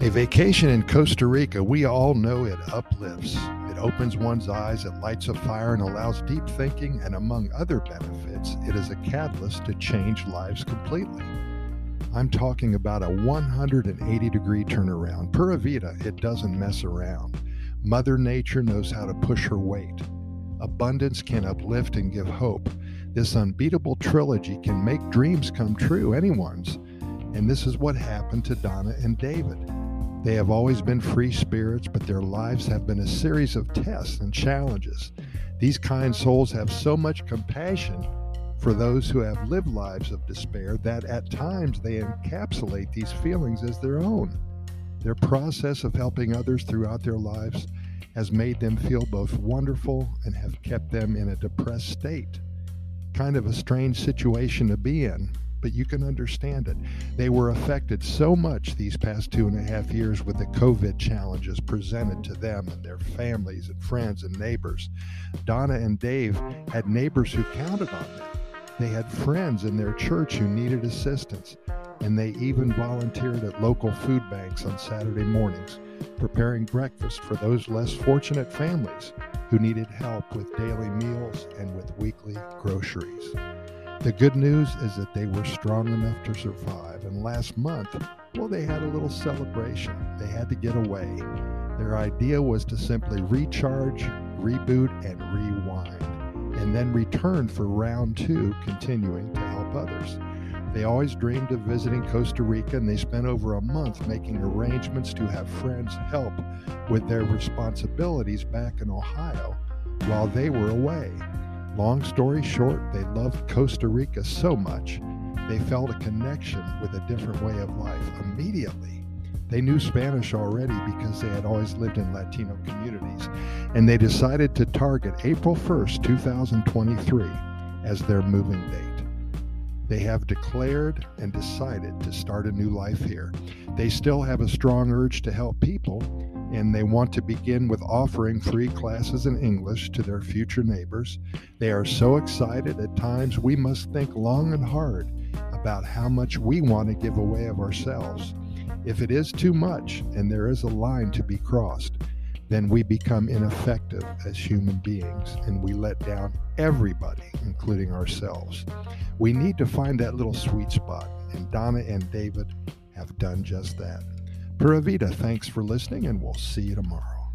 A vacation in Costa Rica, we all know it uplifts. It opens one's eyes, it lights a fire, and allows deep thinking, and among other benefits, it is a catalyst to change lives completely. I'm talking about a 180 degree turnaround. Pura Vida, it doesn't mess around. Mother Nature knows how to push her weight. Abundance can uplift and give hope. This unbeatable trilogy can make dreams come true, anyone's. And this is what happened to Donna and David. They have always been free spirits, but their lives have been a series of tests and challenges. These kind souls have so much compassion for those who have lived lives of despair that at times they encapsulate these feelings as their own. Their process of helping others throughout their lives has made them feel both wonderful and have kept them in a depressed state. Kind of a strange situation to be in, but you can understand it. They were affected so much these past two and a half years with the COVID challenges presented to them and their families and friends and neighbors. Donna and Dave had neighbors who counted on them. They had friends in their church who needed assistance, and they even volunteered at local food banks on Saturday mornings, preparing breakfast for those less fortunate families who needed help with daily meals and with weekly groceries. The good news is that they were strong enough to survive. And last month, well, they had a little celebration. They had to get away. Their idea was to simply recharge, reboot, and rewind, and then return for round two, continuing to help others. They always dreamed of visiting Costa Rica, and they spent over a month making arrangements to have friends help with their responsibilities back in Ohio while they were away. Long story short, they loved Costa Rica so much, they felt a connection with a different way of life immediately. They knew Spanish already because they had always lived in Latino communities, and they decided to target April 1st, 2023 as their moving date. They have declared and decided to start a new life here. They still have a strong urge to help people, and they want to begin with offering free classes in English to their future neighbors. They are so excited at times we must think long and hard about how much we want to give away of ourselves. If it is too much and there is a line to be crossed, then we become ineffective as human beings and we let down everybody, including ourselves. We need to find that little sweet spot, and Donna and David have done just that. Pura Vida, thanks for listening, and we'll see you tomorrow.